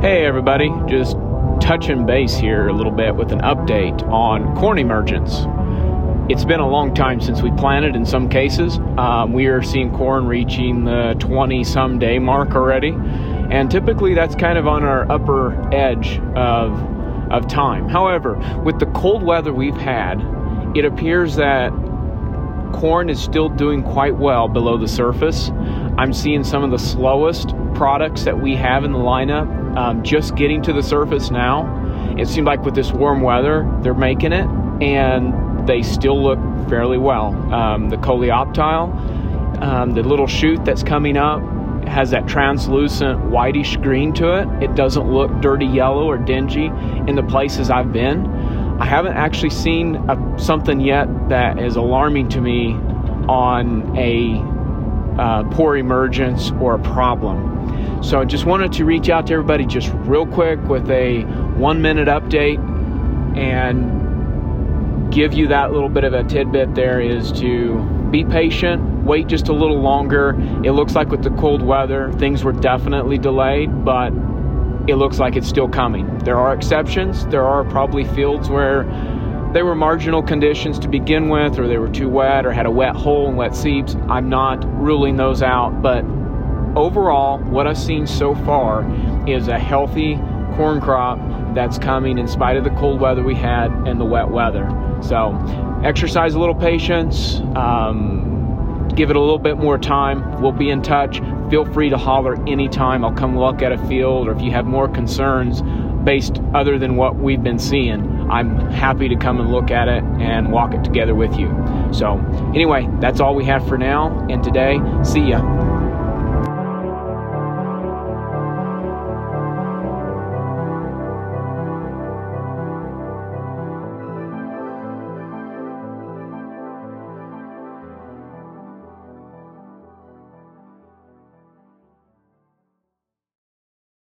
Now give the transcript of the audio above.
Hey, everybody, just touching base here a little bit with an update on corn emergence. It's been a long time since we planted in some cases. Um, we are seeing corn reaching the 20 some day mark already, and typically that's kind of on our upper edge of, of time. However, with the cold weather we've had, it appears that corn is still doing quite well below the surface. I'm seeing some of the slowest products that we have in the lineup um, just getting to the surface now. It seemed like with this warm weather, they're making it, and they still look fairly well. Um, the coleoptile, um, the little shoot that's coming up, has that translucent whitish green to it. It doesn't look dirty yellow or dingy in the places I've been. I haven't actually seen a, something yet that is alarming to me on a uh, poor emergence or a problem. So I just wanted to reach out to everybody just real quick with a one minute update and give you that little bit of a tidbit there is to be patient, wait just a little longer. It looks like with the cold weather, things were definitely delayed, but it looks like it's still coming. There are exceptions. There are probably fields where they were marginal conditions to begin with, or they were too wet, or had a wet hole and wet seeds. I'm not ruling those out, but overall, what I've seen so far is a healthy corn crop that's coming in spite of the cold weather we had and the wet weather. So, exercise a little patience, um, give it a little bit more time. We'll be in touch. Feel free to holler anytime. I'll come look at a field, or if you have more concerns based other than what we've been seeing, I'm happy to come and look at it and walk it together with you. So, anyway, that's all we have for now. And today, see ya.